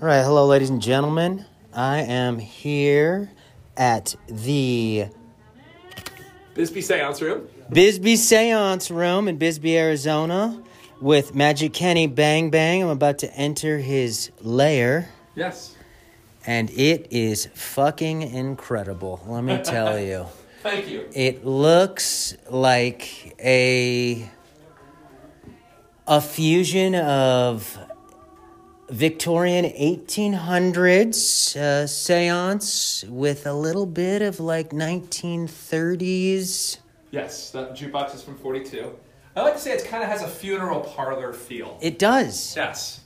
All right, hello, ladies and gentlemen. I am here at the Bisbee Seance Room. Bisbee Seance Room in Bisbee, Arizona, with Magic Kenny Bang Bang. I'm about to enter his lair, Yes. and it is fucking incredible. Let me tell you. Thank you. It looks like a a fusion of Victorian 1800s uh, seance with a little bit of like 1930s. Yes, that jukebox is from 42. I like to say it kind of has a funeral parlor feel. It does. Yes.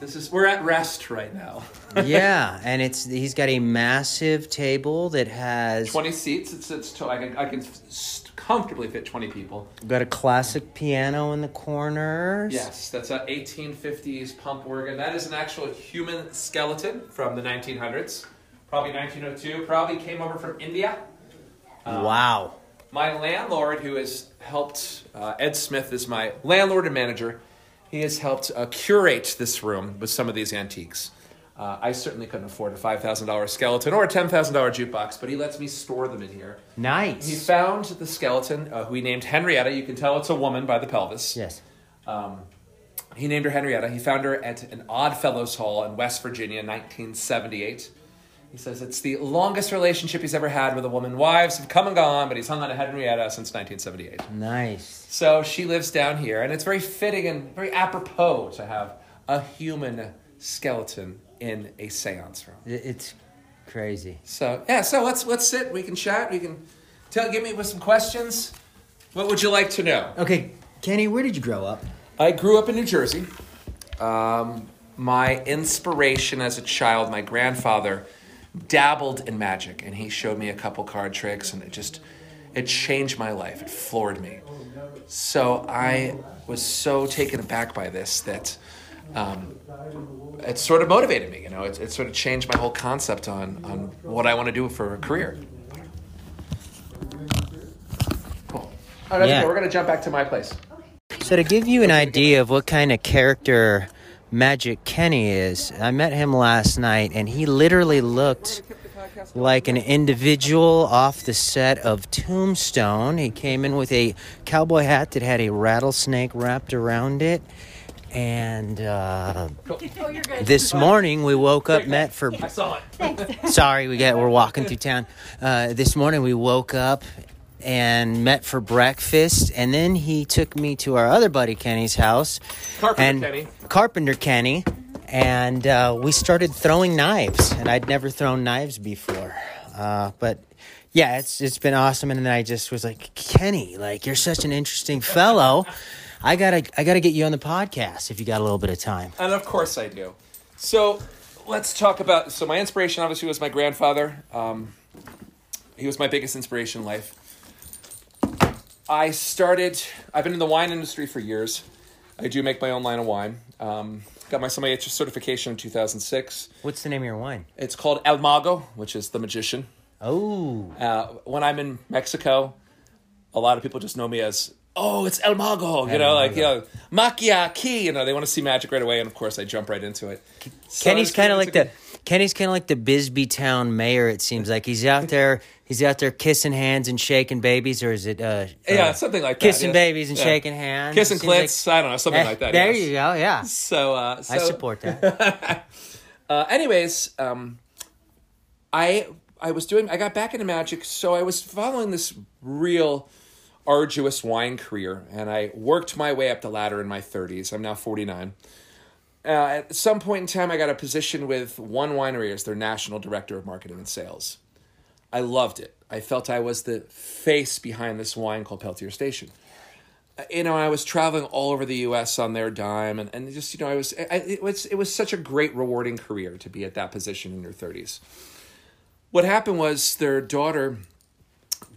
This is we're at rest right now. yeah, and it's he's got a massive table that has 20 seats. It's it's I can I can comfortably fit 20 people. got a classic piano in the corners. Yes, that's a 1850s pump organ. That is an actual human skeleton from the 1900s. Probably 1902. Probably came over from India. Wow. My landlord, who has helped, uh, Ed Smith is my landlord and manager. He has helped uh, curate this room with some of these antiques. Uh, I certainly couldn't afford a $5,000 skeleton or a $10,000 jukebox, but he lets me store them in here. Nice. He found the skeleton, uh, who he named Henrietta. You can tell it's a woman by the pelvis. yes. Um, he named her Henrietta. He found her at an Odd Fellows Hall in West Virginia in 1978. He says it's the longest relationship he's ever had with a woman. Wives have come and gone, but he's hung on to Henrietta since 1978. Nice. So she lives down here, and it's very fitting and very apropos to have a human skeleton in a seance room. It's crazy. So yeah, so let's let's sit. We can chat. We can tell. Give me with some questions. What would you like to know? Okay, Kenny, where did you grow up? I grew up in New Jersey. Um, my inspiration as a child, my grandfather dabbled in magic, and he showed me a couple card tricks, and it just it changed my life. It floored me. So I was so taken aback by this that um, it sort of motivated me. You know, it, it sort of changed my whole concept on on what I want to do for a career. Cool. All right, Yeah. we're gonna jump back to my place. So to give you an idea of what kind of character Magic Kenny is, I met him last night and he literally looked like an individual off the set of Tombstone. He came in with a cowboy hat that had a rattlesnake wrapped around it. And uh, this morning we woke up, met for I saw it. Sorry, we got we're walking through town. Uh, this morning we woke up and met for breakfast, and then he took me to our other buddy Kenny's house. Carpenter and Kenny. Carpenter Kenny, and uh, we started throwing knives, and I'd never thrown knives before, uh, but. Yeah, it's it's been awesome, and then I just was like, Kenny, like you're such an interesting fellow. I gotta I gotta get you on the podcast if you got a little bit of time. And of course I do. So let's talk about. So my inspiration obviously was my grandfather. Um, he was my biggest inspiration in life. I started. I've been in the wine industry for years. I do make my own line of wine. Um, got my sommelier certification in 2006. What's the name of your wine? It's called El Mago, which is the magician. Oh, Uh, when I'm in Mexico, a lot of people just know me as, oh, it's El Mago, you know, like, you know, Magia Key, you know, they want to see magic right away. And of course, I jump right into it. So Kenny's kind of like the Kenny's kind of like the Bisbee town mayor. It seems like he's out there. He's out there kissing hands and shaking babies, or is it? Uh, Yeah, uh, something like that. kissing babies and Yeah. shaking hands, Kissing It seems like- clits, I don't know, something Eh, like that. There yes. you go. Yeah, So, uh, so I support that. Uh, anyways, um, I I was doing. I got back into magic, so I was following this real arduous wine career, and I worked my way up the ladder in my thirties. I'm now forty nine. Uh, at some point in time, I got a position with one winery as their national director of marketing and sales. I loved it. I felt I was the face behind this wine called Peltier Station you know, I was traveling all over the U.S. on their dime, and, and just you know, I was I, it was it was such a great, rewarding career to be at that position in your thirties. What happened was their daughter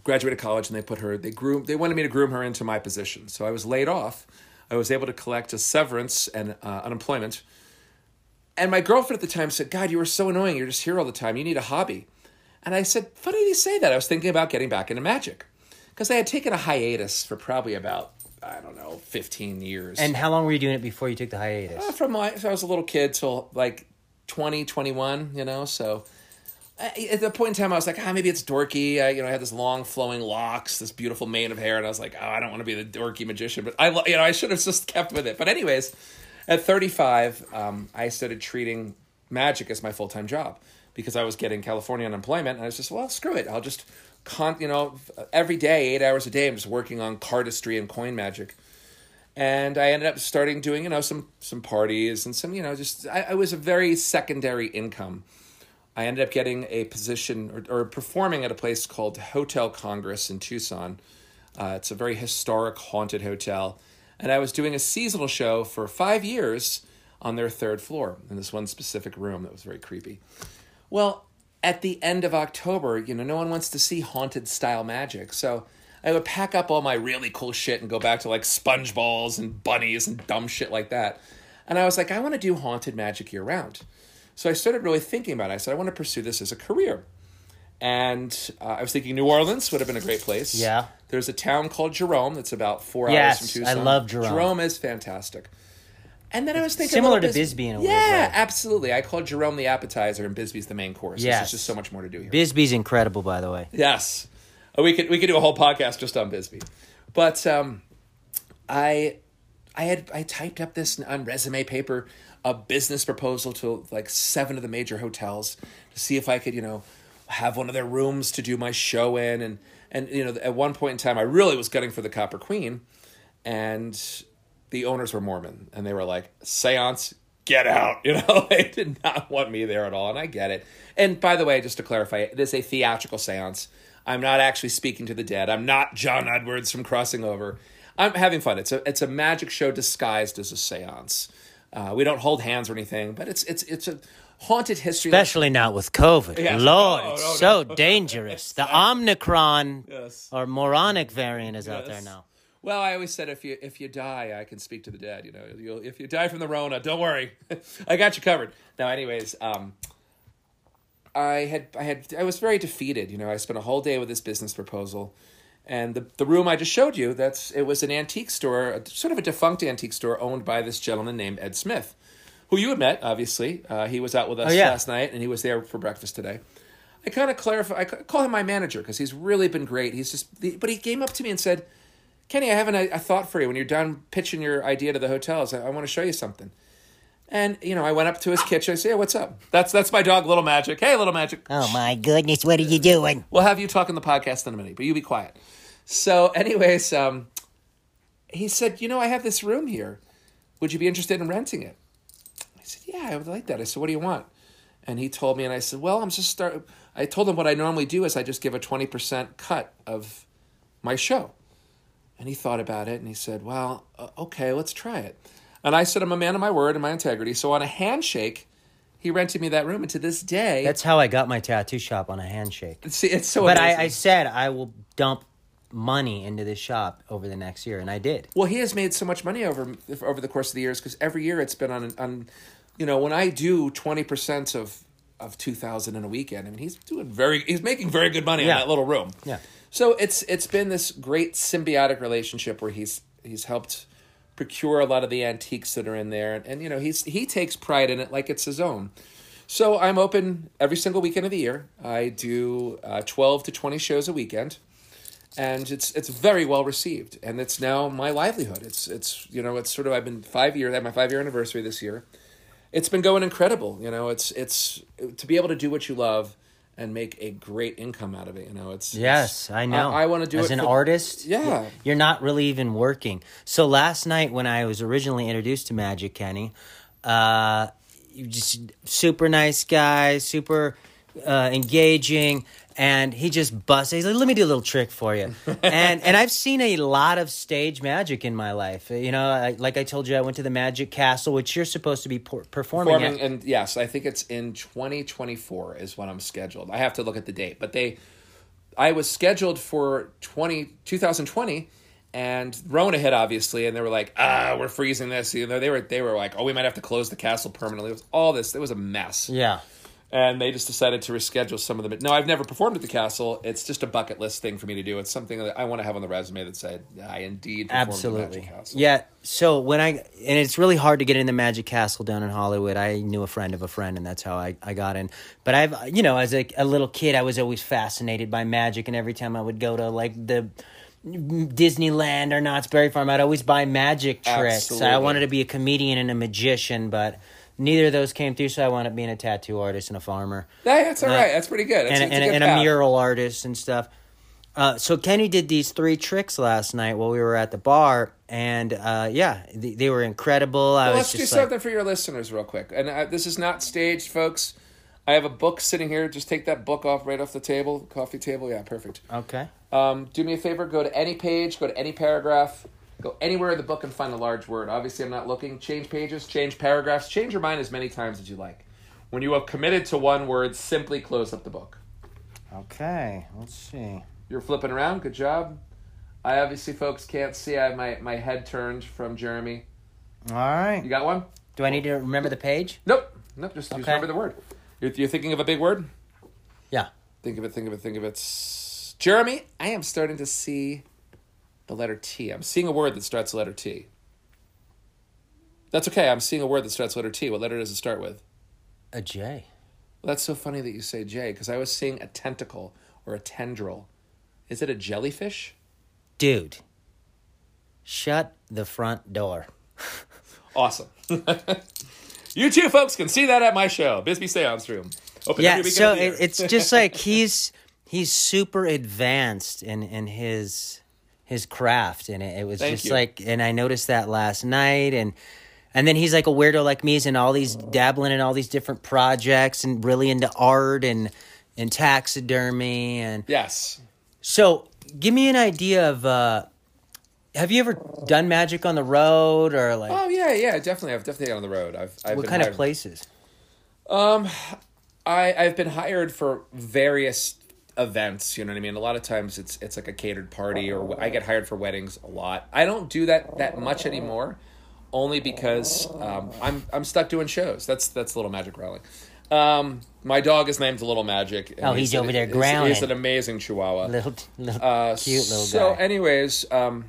graduated college, and they put her they grew they wanted me to groom her into my position, so I was laid off. I was able to collect a severance and uh, unemployment. And my girlfriend at the time said, "God, you were so annoying. You're just here all the time. You need a hobby." And I said, "Funny you say that. I was thinking about getting back into magic." Because I had taken a hiatus for probably about I don't know, 15 years. And how long were you doing it before you took the hiatus? Uh, from my, so I was a little kid till like 20, 21, you know, so at the point in time I was like, ah, maybe it's dorky. I, you know, I had this long flowing locks, this beautiful mane of hair, and I was like, oh, I don't want to be the dorky magician, but I, you know, I should have just kept with it. But anyways, at 35, um, I started treating magic as my full time job because I was getting California unemployment, and I was just, well, screw it, I'll just, con, you know, every day, eight hours a day, I'm just working on cardistry and coin magic and I ended up starting doing you know some some parties and some you know just I, I was a very secondary income. I ended up getting a position or, or performing at a place called Hotel Congress in Tucson. Uh, it's a very historic haunted hotel, and I was doing a seasonal show for five years on their third floor in this one specific room that was very creepy. Well, at the end of October, you know, no one wants to see haunted style magic. So I would pack up all my really cool shit and go back to like sponge balls and bunnies and dumb shit like that. And I was like, I want to do haunted magic year round. So I started really thinking about it. I said, I want to pursue this as a career. And uh, I was thinking New Orleans would have been a great place. Yeah. There's a town called Jerome that's about four Yes, hours from Tucson. I love Jerome. Jerome is fantastic. And then I was thinking Similar to Bisbee in a yeah, way. absolutely. I called Jerome the appetizer and Bisbee's the main course. Yes. There's just so much more to do here. Bisbee's incredible, by the way. Yes, Uh, we could we could do a whole podcast just on Bisbee, but um, I I had I typed up this on resume paper a business proposal to like seven of the major hotels to see if I could you know have one of their rooms to do my show in. And and you know at one point in time I really was gunning for the Copper Queen, and the owners were Mormon and they were like seance get out. You know they did not want me there at all and I get it. And by the way just to clarify it is a theatrical seance. I'm not actually speaking to the dead. I'm not John Edwards from Crossing Over. I'm having fun. It's a it's a magic show disguised as a seance uh, we don't hold hands or anything but it's it's it's a haunted history Especially now with COVID. Yes. Lord, it's no, so no. dangerous. The Omicron Yes. or moronic variant is out there now. Well, I always said if you if you die, I can speak to the dead. You know, You'll, if you die from the Rona, don't worry, I got you covered. Now, anyways, um, I had I had I was very defeated. You know, I spent a whole day with this business proposal, and the the room I just showed you that's it was an antique store, a, sort of a defunct antique store owned by this gentleman named Ed Smith, who you had met. Obviously, uh, he was out with us Oh, yeah. last night, and he was there for breakfast today. I kind of clarify. I call him my manager because he's really been great. He's just, but he came up to me and said, "Kenny, I have an, a thought for you. When you're done pitching your idea to the hotels, I, I want to show you something." And you know, I went up to his kitchen. I said, "Yeah, what's up?" That's that's my dog, Little Magic. Hey, Little Magic. Oh my goodness, what are you doing? We'll have you talk in the podcast in a minute, but you be quiet. So, anyways, um, he said, "You know, I have this room here. Would you be interested in renting it?" I said, "Yeah, I would like that." I said, "What do you want?" And he told me, and I said, "Well, I'm just start." I told him what I normally do is I just give a twenty percent cut of my show. And he thought about it, and he said, "Well, uh, okay, let's try it." And I said, "I'm a man of my word and my integrity." So on a handshake, he rented me that room, and to this day, That's how I got my tattoo shop on a handshake. see, it's so. But. I, I said I will dump money into this shop over the next year, and I did. Well, he has made so much money over over the course of the years because every year it's been on on, you know, when I do twenty percent of of two thousand in a weekend, I mean, he's doing very, he's making very good money Yeah. in that little room. Yeah. So it's it's been this great symbiotic relationship where he's he's helped procure a lot of the antiques that are in there, and, and you know he's he takes pride in it like it's his own. So I'm open every single weekend of the year. I do uh, twelve to twenty shows a weekend and it's it's very well received and it's now my livelihood it's it's you know it's sort of i've been five year i had my five year anniversary this year it's been going incredible you know it's it's to be able to do what you love and make a great income out of it you know it's Yes, it's- I know. i, want to do as an for- artist. yeah you're not really even working. So last night when I was originally introduced to Magic Kenny, uh, you just super nice guy, super uh, engaging, and he just busts. He's like, "Let me do a little trick for you," and and I've seen a lot of stage magic in my life. You know, I, like I told you, I went to the Magic Castle, which you're supposed to be per- performing, Forming, at. and yes i think it's in 2024 is when i'm scheduled i have to look at the date but they i was scheduled for 20 2020 and Rona hit obviously, and they were like, "Ah, we're freezing this." You know, they were they were like, "Oh, we might have to close the castle permanently." It was all this. It was a mess. Yeah. And they just decided to reschedule some of them. No, I've never performed at the castle. It's just a bucket list thing for me to do. It's something that I want to have on the resume that said I indeed performed at Absolutely. Magic Castle. Yeah. So when I and it's really hard to get in the Magic Castle down in Hollywood. I knew a friend of a friend, and that's how I, I got in. But I've you know as a, a little kid, I was always fascinated by magic, and every time I would go to like the Disneyland or Knott's Berry Farm, I'd always buy magic tricks. I wanted to be a comedian and a magician, but neither of those came through. So I wound up being a tattoo artist and a farmer. Yeah, that's all Uh, right. That's pretty good. That's, and, and, a good and a mural artist and stuff. Uh, so Kenny did these three tricks last night while we were at the bar, and uh, yeah, they, they were incredible. I Well, was let's do like, something for your listeners real quick. And uh, this is not staged, folks. I have a book sitting here. Just take that book off right off the table, coffee table. Yeah, perfect. okay, Um, do me a favor. Go to any page. Go to any paragraph. Go anywhere in the book and find a large word. Obviously, I'm not looking. Change pages. Change paragraphs. Change your mind as many times as you like. When you have committed to one word, simply close up the book. okay, let's see. You're flipping around. Good job. I obviously, folks, can't see. I have my, my head turned from Jeremy. All right, You got one? do I need to remember the page? Nope. Nope. Just, just remember the word. You're, you're thinking of a big word? Yeah. Think of it, think of it, think of it. Jeremy, I am starting to see the letter T. I'm seeing a word that starts with the letter T. That's okay. I'm seeing a word that starts letter T. What letter does it start with? A J. Well, that's so funny that you say J because I was seeing a tentacle or a tendril. Is it a jellyfish? Dude, shut the front door. Awesome. you two folks can see that at my show, Bisbee Seance Room. Open yeah, so of the year. it, it's just like he's he's super advanced in in his his craft, and it, it was Thank just you. like, and I noticed that last night, and and then he's like a weirdo like me, he's in all these dabbling in all these different projects, and really into art and and taxidermy, and yes. so give me an idea of. uh have you ever done magic on the road or like Oh yeah, yeah, definitely. I've definitely on the road. I've, I've what kind of places? Um, I I've been hired for various events. You know what I mean. A lot of times it's it's like a catered party, or I get hired for weddings a lot. I don't do that that much anymore, only because um, I'm I'm stuck doing shows. That's that's Little Magic Rowling. Um, my dog is named Little Magic. Oh, he's an- over there he's- growling. He's an amazing Chihuahua. Little, little Uh, cute little so, guy. anyways, um,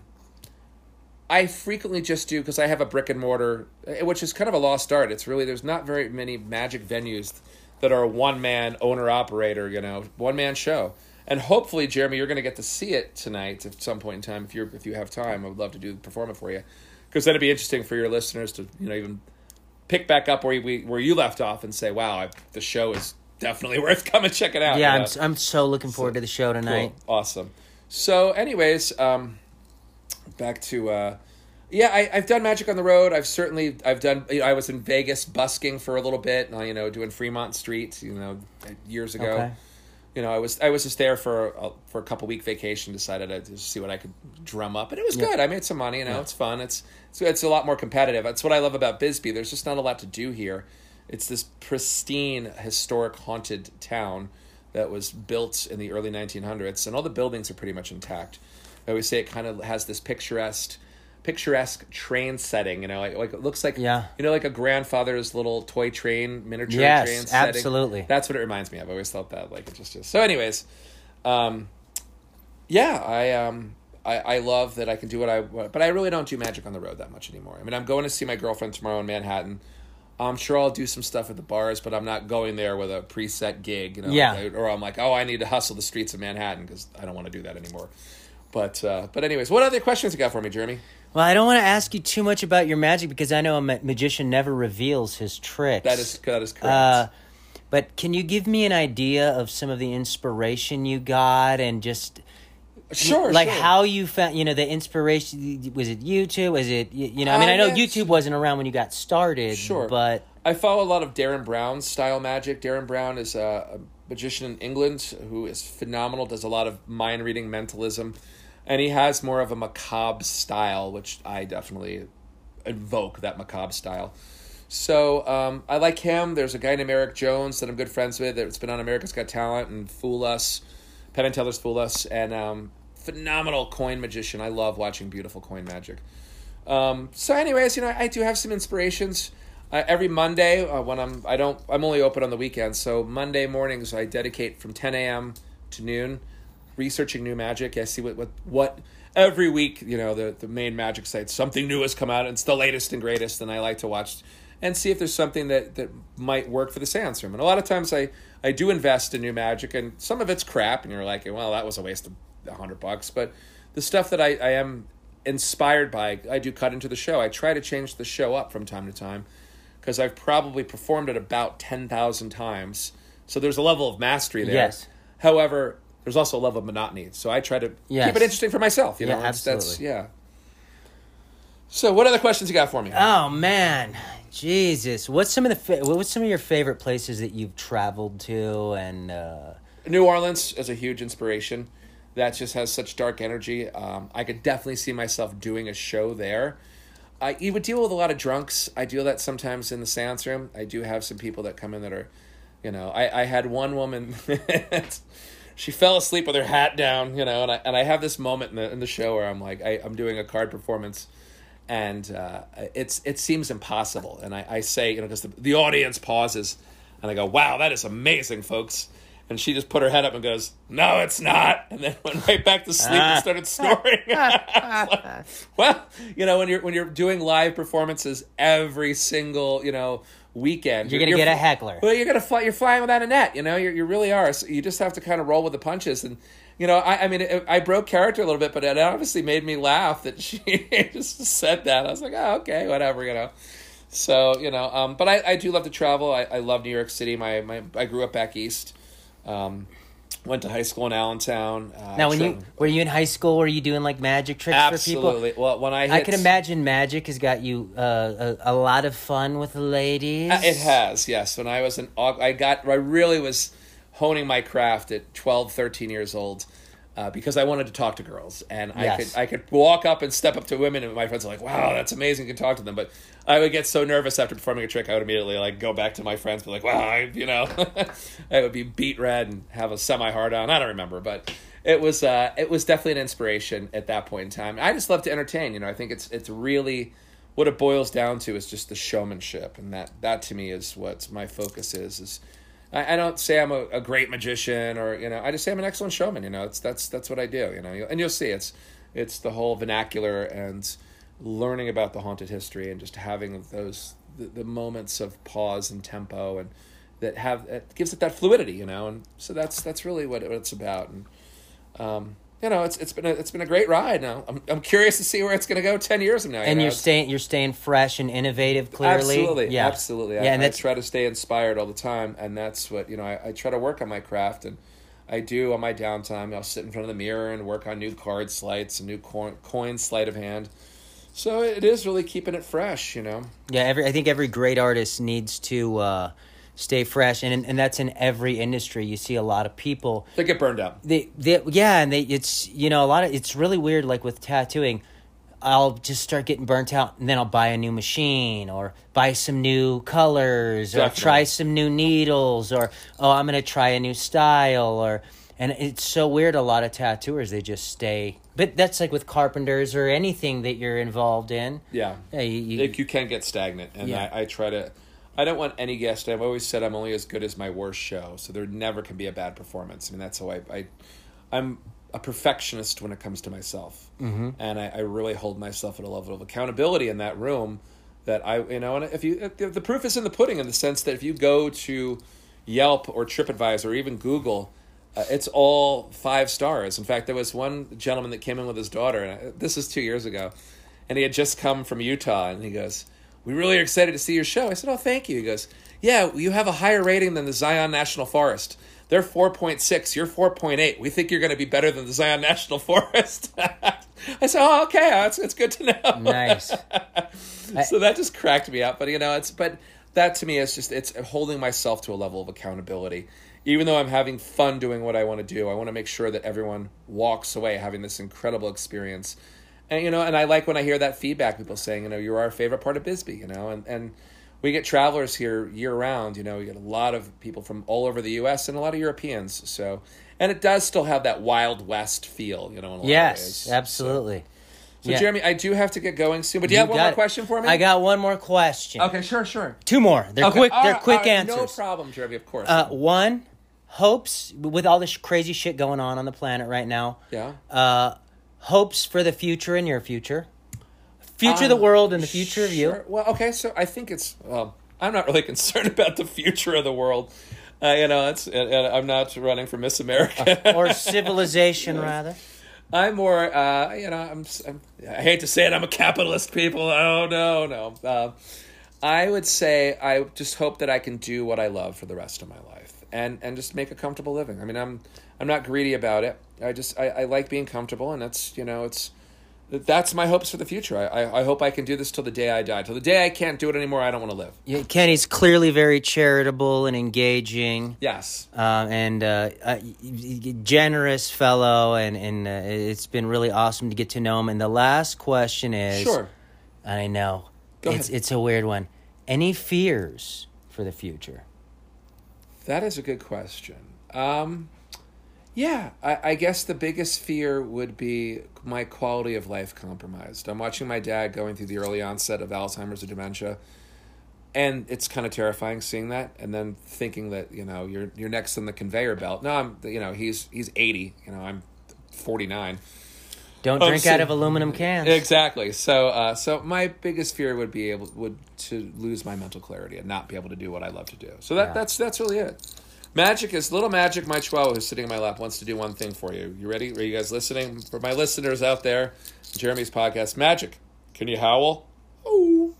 I frequently just do because I have a brick and mortar, eh, which is kind of a lost art. It's really there's not very many magic venues that are a one man owner operator, you know, one man show. And hopefully, Jeremy, you're going to get to see it tonight at some point in time if you if you have time. I would love to do perform it for you because then it'd be interesting for your listeners to you know even pick back up where we where you left off and say, "Wow, I, the show is definitely worth coming check it out." yeah, you I'm, know? I'm so looking forward to the show tonight. Cool. Awesome. So, anyways, um, back to uh, yeah, I, I've done Magic on the Road. I've certainly I've done. You know, I was in Vegas busking for a little bit. uh, You know, doing Fremont Street. You know, years ago. Okay. You know, I was I was just there for a, for a couple week vacation. Decided to just see what I could drum up, and it was good. I made some money. You know, it's fun. It's it's it's a lot more competitive. That's what I love about Bisbee. There's just not a lot to do here. It's this pristine, historic, haunted town that was built in the early 1900s, and all the buildings are pretty much intact. I always say it kind of has this picturesque, picturesque train setting. You know, like, like it looks like Yeah. you know, like a grandfather's little toy train, miniature Yes, train setting. absolutely. That's what it reminds me of. I always thought that like it just is. So, anyways, um, yeah, I um. I, I love that I can do what I want, but I really don't do magic on the road that much anymore. I mean, I'm going to see my girlfriend tomorrow in Manhattan. I'm sure I'll do some stuff at the bars, but I'm not going there with a preset gig, you know. Yeah. or I'm like, oh, I need to hustle the streets of Manhattan because I don't want to do that anymore. But uh, but anyways, what other questions you got for me, Jeremy? Well, I don't want to ask you too much about your magic because I know a ma- magician never reveals his tricks. That is that is correct. Uh, but can you give me an idea of some of the inspiration you got and just sure, like sure. how you found you know the inspiration was it YouTube was it you know I mean Uh, I know yeah, YouTube wasn't around when you got started Sure. but I follow a lot of Derren Brown's style magic. Derren Brown is a, a magician in England who is phenomenal, does a lot of mind reading, mentalism, and he has more of a macabre style, which I definitely invoke that macabre style. So um, I like him. There's a guy named Eric Jones that I'm good friends with that's been on America's Got Talent and Fool Us, Penn and Teller's Fool Us, and um, phenomenal coin magician. I love watching beautiful coin magic. Um, so, anyways, you know, I do have some inspirations. Uh, every Monday uh, when I'm I don't I'm only open on the weekends, so Monday mornings I dedicate from 10 a.m. to noon researching new magic. I see what what what every week you know the the main magic sites something new has come out and it's the latest and greatest, and I like to watch and see if there's something that that might work for the seance room. And a lot of times I I do invest in new magic, and some of it's crap, and you're like, well, that was a waste of a hundred bucks, but the stuff that I, I am inspired by, I do cut into the show. I try to change the show up from time to time because I've probably performed it about 10,000 times. So there's a level of mastery there. Yes. However, there's also a level of monotony. So I try to Yes. keep it interesting for myself. You know, Yeah, That's- that's- yeah. So what other questions you got for me? Oh man, Jesus! What's some of the what's some of your favorite places that you've traveled to and uh, New Orleans is a huge inspiration. That just has such dark energy. Um, I could definitely see myself doing a show there. I you would deal with a lot of drunks. I deal that sometimes in the seance room. I do have some people that come in that are, you know, I, I had one woman. she fell asleep with her hat down, you know, and I and I have this moment in the in the show where I'm like I, I'm doing a card performance, and uh, it's it seems impossible, and I, I say you know because the, the audience pauses, and I go, wow, that is amazing, folks. And she just put her head up and goes, "No, it's not," and then went right back to sleep and started snoring. Like, well, you know, when you're when you're doing live performances every single you know weekend, You're gonna get a heckler. Well, you're gonna fly. You're flying without a net. You know, you you really are. So you just have to kind of roll with the punches. And you know, I, I mean, it, I broke character a little bit, but it obviously made me laugh that she just said that. I was like, oh, okay, whatever. You know. So you know, um, but I, I do love to travel. I, I love New York City. My my I grew up back east. Um, went to high school in Allentown. Uh, now when you were you in high school? Were you doing like magic tricks absolutely for people? well when I hit, I can imagine magic has got you uh, a, a lot of fun with the ladies. Uh, It has, yes. When I was an, I got, I really was honing my craft at 12, 13 years old. Uh, because I wanted to talk to girls, and I could I could walk up and step up to women, and my friends are like, "Wow, that's amazing! You can talk to them." But I would get so nervous after performing a trick, I would immediately like go back to my friends, be like, "Wow, I, you know," I would be beat red and have a semi hard on. I don't remember, but it was uh, it was definitely an inspiration at that point in time. I just love to entertain. You know, I think it's it's really what it boils down to is just the showmanship, and that that to me is what my focus is. Is I, I don't say I'm a, a great magician or you know I just say I'm an excellent showman. You know, it's that's that's what I do. You know, and you'll see it's it's the whole vernacular and learning about the haunted history and just having those the, the moments of pause and tempo and that have it gives it that fluidity. You know, and so that's that's really what, it, what it's about. And um, you know, it's it's been a, it's been a great ride. Now I'm I'm curious to see where it's going to go ten years from now. you and know? you're staying you're staying fresh and innovative. Clearly, Absolutely, yeah, absolutely. I, Yeah, and I that's try to stay inspired all the time, and that's what you know. I, I try to work on my craft, and I do on my downtime. I'll sit in front of the mirror and work on new card sleights, and new coin, coin sleight of hand. So it is really keeping it fresh, you know. Yeah, every I think every great artist needs to uh, stay fresh, and and that's in every industry. You see a lot of people. They get burned out. They, they yeah, and they it's you know a lot of it's really weird. Like with tattooing, I'll just start getting burnt out, and then I'll buy a new machine or buy some new colors or try some new needles or oh I'm gonna try a new style or and it's so weird. A lot of tattooers they just stay. But that's like with carpenters or anything that you're involved in. Yeah, Yeah, you, you, Like, you can't get stagnant, and Yeah. I, I try to. I don't want any guest. I've always said I'm only as good as my worst show, so there never can be a bad performance. I mean, that's how I. I I'm a perfectionist when it comes to myself, mm-hmm. and I, I really hold myself at a level of accountability in that room. That I, you know, and if you, if the proof is in the pudding, in the sense that if you go to Yelp or TripAdvisor or even Google, uh, it's all five stars. In fact, there was one gentleman that came in with his daughter, and I, this is two years ago, and he had just come from Utah, and he goes, "We really are excited to see your show." I said, "Oh, thank you." He goes, "Yeah, you have a higher rating than the Zion National Forest. They're four point six. You're four point eight. We think you're going to be better than the Zion National Forest." I said, "Oh, okay, that's it's good to know." Nice. so that just cracked me up. But you know, it's but that to me is just it's holding myself to a level of accountability. Even though I'm having fun doing what I want to do, I want to make sure that everyone walks away having this incredible experience. And you know, and I like when I hear that feedback, people saying, you know, you're our favorite part of Bisbee, you know, and and we get travelers here year round. You know, we get a lot of people from all over the U.S. and a lot of Europeans. So, and it does still have that Wild West feel, you know. In a lot of yes, ways. absolutely. So, Yeah. Jeremy, I do have to get going soon. But do you, have one more it. question for me? I got one more question. Okay, sure, sure. Two more. They're Okay, quick. all They're right, quick all right, answers. No problem, Jeremy. Of course. Uh, one, hopes with all this crazy shit going on on the planet right now. yeah. Uh, hopes for the future and your future, future of the world and the future of you. Uh, Well, okay. So I think it's. Well, I'm not really concerned about the future of the world. Uh, you know, it's. And, and I'm not running for Miss America. or civilization rather. I'm more. Uh, you know, I'm, I'm. I hate to say it. I'm a capitalist. People. Oh no, no. Uh, I would say I just hope that I can do what I love for the rest of my life, and and just make a comfortable living. I mean, I'm I'm not greedy about it. I just I, I like being comfortable, and that's you know it's that's my hopes for the future. I, I I hope I can do this till the day I die. Till the day I can't do it anymore, I don't want to live. Yeah, Kenny's clearly very charitable and engaging. Yes. uh, and uh, a generous fellow, and and uh, it's been really awesome to get to know him. And the last question is, Sure. I know Go it's ahead. it's a weird one. Any fears for the future? That is a good question. Um, yeah, I, I guess the biggest fear would be my quality of life compromised. I'm watching my dad going through the early onset of Alzheimer's or dementia, and it's kind of terrifying seeing that, and then thinking that you know you're you're next on the conveyor belt. No, I'm you know he's he's 80. You know I'm 49. Don't Oh, drink so- out of aluminum cans. Exactly. So, uh, so my biggest fear would be able would to lose my mental clarity and not be able to do what I love to do. So that Yeah. that's that's really it. Magic is little magic. My chihuahua who's sitting in my lap wants to do one thing for you. You ready? Are you guys listening? For my listeners out there, Jeremy's podcast, Magic. Can you howl? Ooh.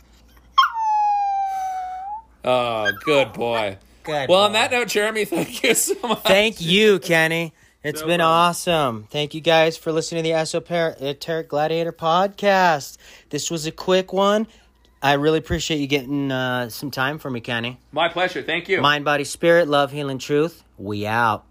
Oh, good boy. Good Well, on that note, Jeremy, thank you so much. Thank you, Kenny. It's No been problem. awesome. Thank you guys for listening to the Esoteric Gladiator podcast. This was a quick one. I really appreciate you getting uh, some time for me, Kenny. My pleasure. Thank you. Mind, body, spirit, love, healing, truth. We out.